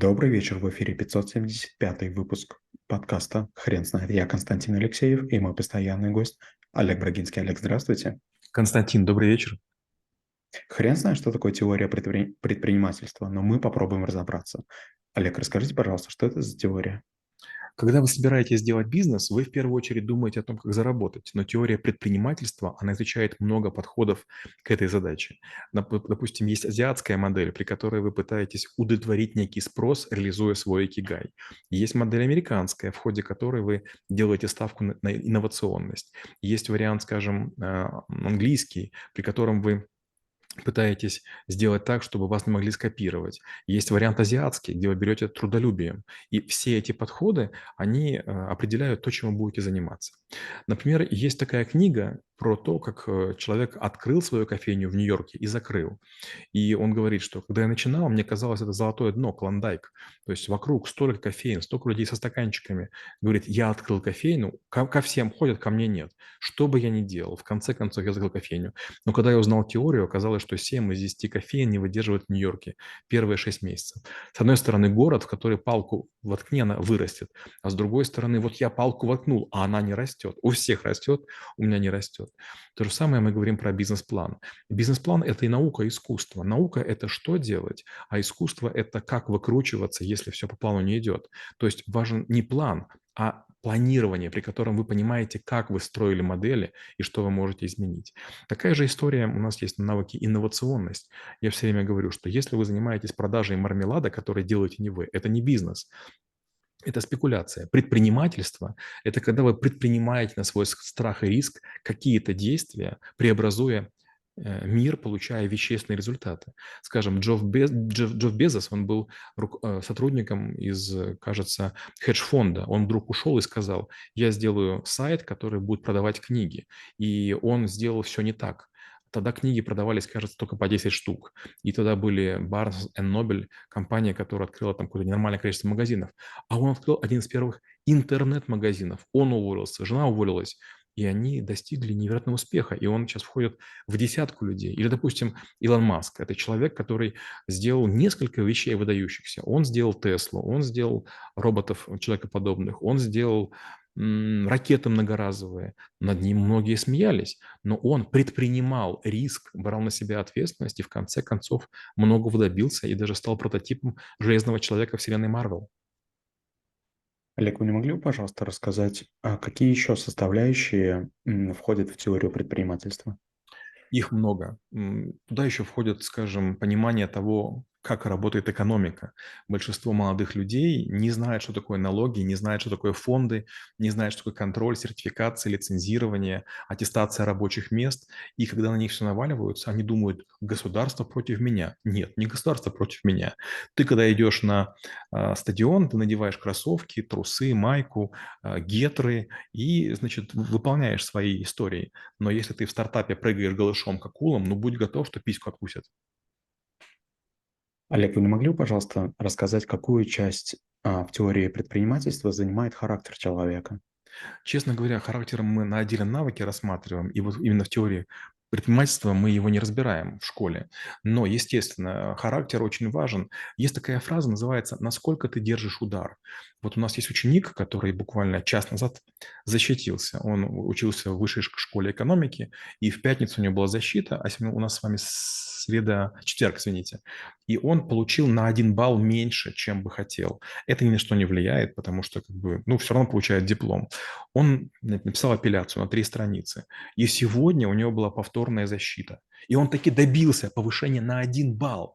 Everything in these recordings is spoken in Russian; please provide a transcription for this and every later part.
Добрый вечер, в эфире 575 выпуск подкаста «Хрен знает». Я Константин Алексеев и мой постоянный гость Олег Брагинский. Олег, здравствуйте. Константин, добрый вечер. Хрен знает, что такое теория предпринимательства, но мы попробуем разобраться. Олег, расскажите, пожалуйста, что это за теория? Когда вы собираетесь сделать бизнес, вы в первую очередь думаете о том, как заработать. Но теория предпринимательства, она изучает много подходов к этой задаче. Допустим, есть азиатская модель, при которой вы пытаетесь удовлетворить некий спрос, реализуя свой икигай. Есть модель американская, в ходе которой вы делаете ставку на инновационность. Есть вариант, скажем, а, английский, при котором вы пытаетесь сделать так, чтобы вас не могли скопировать. Есть вариант азиатский, где вы берете трудолюбием. И все эти подходы, они э, определяют то, чем вы будете заниматься. Например, есть такая книга про то, как э, человек открыл свою кофейню в Нью-Йорке и закрыл. И он говорит, что когда я начинал, мне казалось, это золотое дно, клондайк. То есть вокруг столько кофеин, столько людей со стаканчиками. Говорит, я открыл кофейну, ко, ко всем ходят, ко мне нет. Что бы я ни делал, в конце концов я закрыл кофейню. Но когда я узнал теорию, оказалось, что 7 из 10 кофеин не выдерживают в Нью-Йорке первые 6 месяцев. С одной стороны, город, в который палку воткни, она вырастет. А с другой стороны, вот я палку воткнул, а она не растет. У всех растет, у меня не растет. То же самое мы говорим про бизнес-план. Бизнес-план – это и наука, и искусство. Наука – это что делать, а искусство – это как выкручиваться, если все по плану не идет. То есть важен не план, а планирование, при котором вы понимаете, как вы строили модели и что вы можете изменить. Такая же история у нас есть на навыке инновационность. Я все время говорю, что если вы занимаетесь продажей мармелада, который делаете не вы, это не бизнес, это спекуляция. Предпринимательство – это когда вы предпринимаете на свой страх и риск какие-то действия, преобразуя мир, получая вещественные результаты. Скажем, Джефф, Без, Джефф, Джефф Безос, он был э, сотрудником из, кажется, хедж-фонда. Он вдруг ушел и сказал, я сделаю сайт, который будет продавать книги. И он сделал все не так. Тогда книги продавались, кажется, только по 10 штук. И тогда были Barnes Noble, компания, которая открыла там какое-то ненормальное количество магазинов. А он открыл один из первых интернет-магазинов. Он уволился, жена уволилась. И они достигли невероятного успеха. И он сейчас входит в десятку людей. Или, допустим, Илон Маск. Это человек, который сделал несколько вещей выдающихся. Он сделал Теслу, он сделал роботов человекоподобных, он сделал ракеты многоразовые. Над ним многие смеялись, но он предпринимал риск, брал на себя ответственность и в конце концов многого добился и даже стал прототипом железного человека вселенной Марвел. Олег, вы не могли бы, пожалуйста, рассказать, а какие еще составляющие входят в теорию предпринимательства? Их много. Туда еще входит, скажем, понимание того, как работает экономика. Большинство молодых людей не знают, что такое налоги, не знают, что такое фонды, не знают, что такое контроль, сертификация, лицензирование, аттестация рабочих мест. И когда на них все наваливаются, они думают, государство против меня. Нет, не государство против меня. Ты, когда идешь на э, стадион, ты надеваешь кроссовки, трусы, майку, э, гетры и, значит, выполняешь свои истории. Но если ты в стартапе прыгаешь голышом как кулом, ну будь готов, что письку откусят. Олег, вы не могли бы, пожалуйста, рассказать, какую часть а, в теории предпринимательства занимает характер человека? Честно говоря, характер мы на отдельном навыке рассматриваем, и вот именно в теории предпринимательства мы его не разбираем в школе. Но, естественно, характер очень важен. Есть такая фраза, называется «насколько ты держишь удар». Вот у нас есть ученик, который буквально час назад защитился. Он учился в высшей школе экономики, и в пятницу у него была защита, а сегодня у нас с вами среда, четверг, извините. И он получил на один балл меньше, чем бы хотел. Это ни на что не влияет, потому что, как бы, ну, все равно получает диплом. Он написал апелляцию на три страницы. И сегодня у него была повторная защита. И он таки добился повышения на один балл.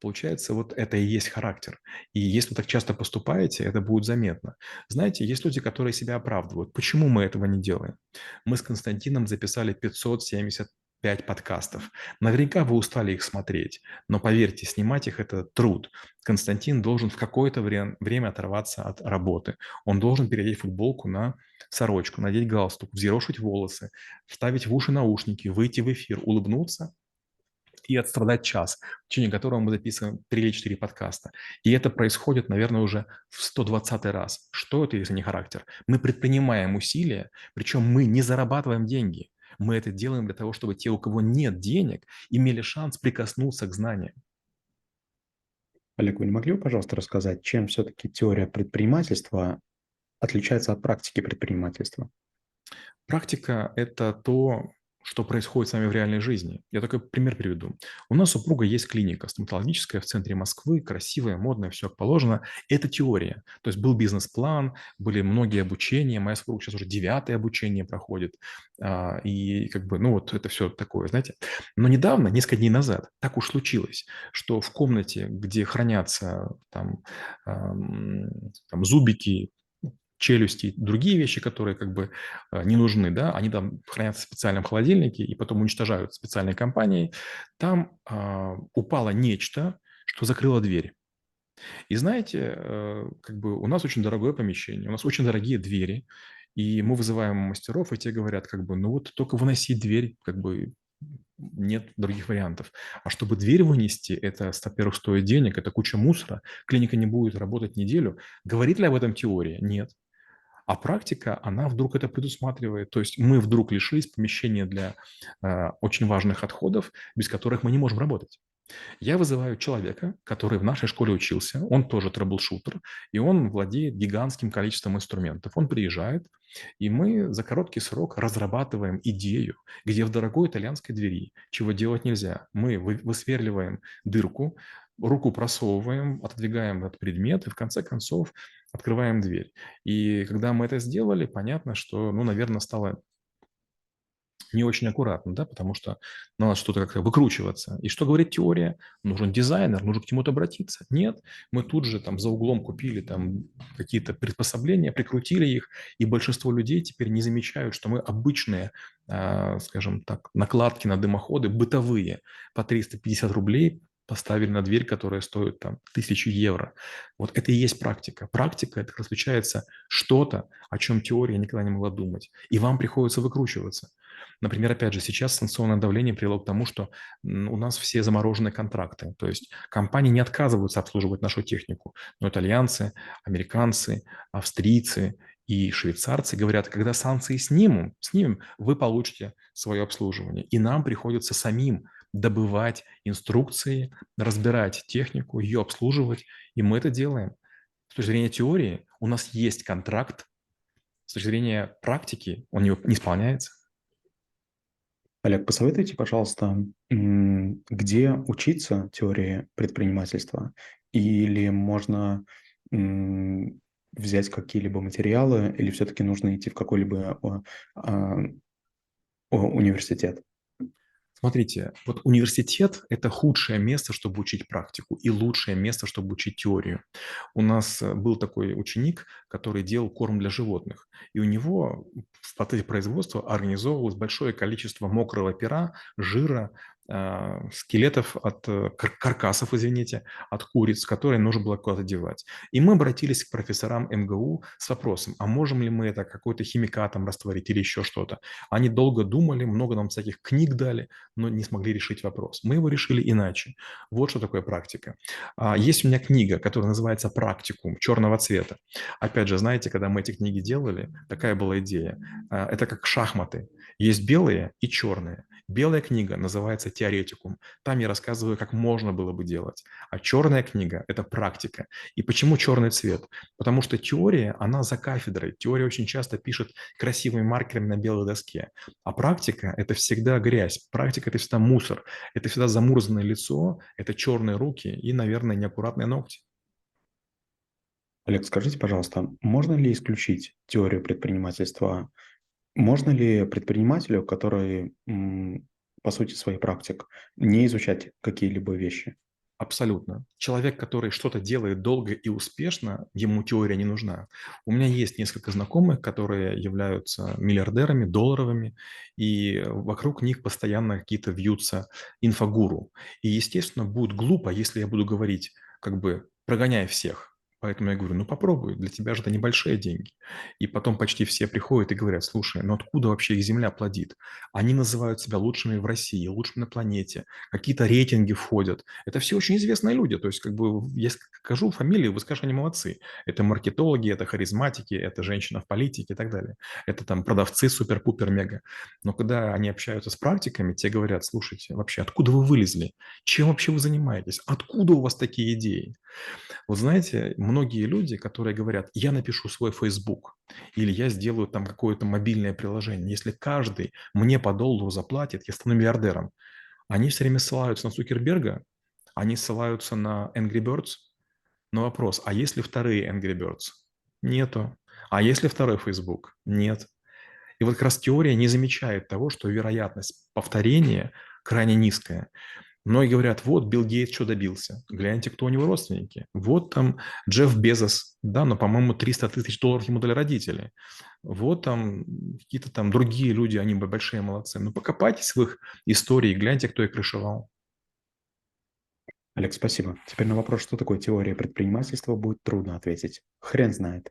Получается, вот это и есть характер. И если вы так часто поступаете, это будет заметно. Знаете, есть люди, которые себя оправдывают. Почему мы этого не делаем? Мы с Константином записали 570 5 подкастов. Наверняка вы устали их смотреть, но поверьте, снимать их – это труд. Константин должен в какое-то время, оторваться от работы. Он должен переодеть футболку на сорочку, надеть галстук, взъерошить волосы, вставить в уши наушники, выйти в эфир, улыбнуться и отстрадать час, в течение которого мы записываем 3 или 4 подкаста. И это происходит, наверное, уже в 120 раз. Что это, если не характер? Мы предпринимаем усилия, причем мы не зарабатываем деньги – мы это делаем для того, чтобы те, у кого нет денег, имели шанс прикоснуться к знаниям. Олег, вы не могли бы, пожалуйста, рассказать, чем все-таки теория предпринимательства отличается от практики предпринимательства? Практика– это то, что происходит с вами в реальной жизни. Я такой пример приведу. У нас супруга есть клиника стоматологическая в центре Москвы, красивая, модная, все как положено. Это теория. То есть был бизнес-план, были многие обучения. Моя супруга сейчас уже девятое обучение проходит. А, и как бы, ну вот это все такое, знаете. Но недавно, несколько дней назад, так уж случилось, что в комнате, где хранятся там, там зубики, челюсти, другие вещи, которые как бы э, не нужны, да, они там хранятся в специальном холодильнике и потом уничтожают специальной компанией, там э, упало нечто, что закрыло дверь. И знаете, э, как бы у нас очень дорогое помещение, у нас очень дорогие двери, и мы вызываем мастеров, и те говорят, как бы, ну вот только выноси дверь, как бы нет других вариантов. А чтобы дверь вынести, это, во-первых, стоит денег, это куча мусора, клиника не будет работать неделю. Говорит ли об этом теория? Нет. А практика, она вдруг это предусматривает. То есть мы вдруг лишились помещения для э, очень важных отходов, без которых мы не можем работать. Я вызываю человека, который в нашей школе учился, он тоже troubleshooter, и он владеет гигантским количеством инструментов. Он приезжает, и мы за короткий срок разрабатываем идею, где в дорогой итальянской двери, чего делать нельзя, мы высверливаем дырку, руку просовываем, отодвигаем этот предмет, и в конце концов открываем дверь. И когда мы это сделали, понятно, что, ну, наверное, стало не очень аккуратно, да, потому что надо что-то как-то выкручиваться. И что говорит теория? Нужен дизайнер, нужно к чему-то обратиться. Нет, мы тут же там за углом купили там какие-то приспособления, прикрутили их, и большинство людей теперь не замечают, что мы обычные, э, скажем так, накладки на дымоходы, бытовые, по 350 рублей поставили на дверь, которая стоит там тысячу евро. Вот это и есть практика. Практика – это различается что-то, о чем теория никогда не могла думать. И вам приходится выкручиваться. Например, опять же, сейчас санкционное давление привело к тому, что у нас все заморожены контракты. То есть компании не отказываются обслуживать нашу технику. Но итальянцы, американцы, австрийцы и швейцарцы говорят, когда санкции снимем, снимем, вы получите свое обслуживание. И нам приходится самим добывать инструкции, разбирать технику, ее обслуживать. И мы это делаем. С точки зрения теории у нас есть контракт, с точки зрения практики он не, исполняется. Олег, посоветуйте, пожалуйста, где учиться теории предпринимательства? Или можно взять какие-либо материалы, или все-таки нужно идти в какой-либо а, университет? Смотрите, вот университет – это худшее место, чтобы учить практику, и лучшее место, чтобы учить теорию. У нас э, был такой ученик, который делал корм для животных, и у него в процессе производства организовывалось большое количество мокрого пера, жира, скелетов от э, каркасов, извините, от куриц, которые нужно было куда-то девать. И мы обратились к профессорам МГУ с вопросом, а можем ли мы это какой-то химикатом растворить или еще что-то. Они долго думали, много нам всяких книг дали, но не смогли решить вопрос. Мы его решили иначе. Вот что такое практика. А, есть у меня книга, которая называется «Практикум» черного цвета. Опять же, знаете, когда мы эти книги делали, такая была идея. А, это как шахматы. Есть белые и черные. Белая книга называется «Теоретикум». Там я рассказываю, как можно было бы делать. А черная книга – это практика. И почему черный цвет? Потому что теория, она за кафедрой. Теория очень часто пишет красивыми маркерами на белой доске. А практика – это всегда грязь. Практика – это всегда мусор. Это всегда замурзанное лицо, это черные руки и, наверное, неаккуратные ногти. Олег, скажите, пожалуйста, можно ли исключить теорию предпринимательства можно ли предпринимателю, который, по сути, своей практик, не изучать какие-либо вещи? Абсолютно. Человек, который что-то делает долго и успешно, ему теория не нужна. У меня есть несколько знакомых, которые являются миллиардерами, долларовыми, и вокруг них постоянно какие-то вьются инфогуру. И, естественно, будет глупо, если я буду говорить, как бы прогоняя всех, Поэтому я говорю, ну попробуй, для тебя же это небольшие деньги. И потом почти все приходят и говорят, слушай, ну откуда вообще их земля плодит? Они называют себя лучшими в России, лучшими на планете, какие-то рейтинги входят. Это все очень известные люди. То есть как бы я скажу фамилии, вы скажете, они молодцы. Это маркетологи, это харизматики, это женщина в политике и так далее. Это там продавцы супер-пупер-мега. Но когда они общаются с практиками, те говорят, слушайте, вообще откуда вы вылезли? Чем вообще вы занимаетесь? Откуда у вас такие идеи? Вот знаете, многие люди, которые говорят, я напишу свой Facebook или я сделаю там какое-то мобильное приложение, если каждый мне по доллару заплатит, я стану миллиардером. Они все время ссылаются на Цукерберга, они ссылаются на Angry Birds. Но вопрос, а есть ли вторые Angry Birds? Нету. А есть ли второй Facebook? Нет. И вот как раз теория не замечает того, что вероятность повторения крайне низкая. Многие говорят, вот Билл Гейтс что добился, гляньте, кто у него родственники. Вот там Джефф Безос, да, но, по-моему, 300 тысяч долларов ему дали родители. Вот там какие-то там другие люди, они большие молодцы. Ну, покопайтесь в их истории, гляньте, кто их крышевал. Олег, спасибо. Теперь на вопрос, что такое теория предпринимательства, будет трудно ответить. Хрен знает.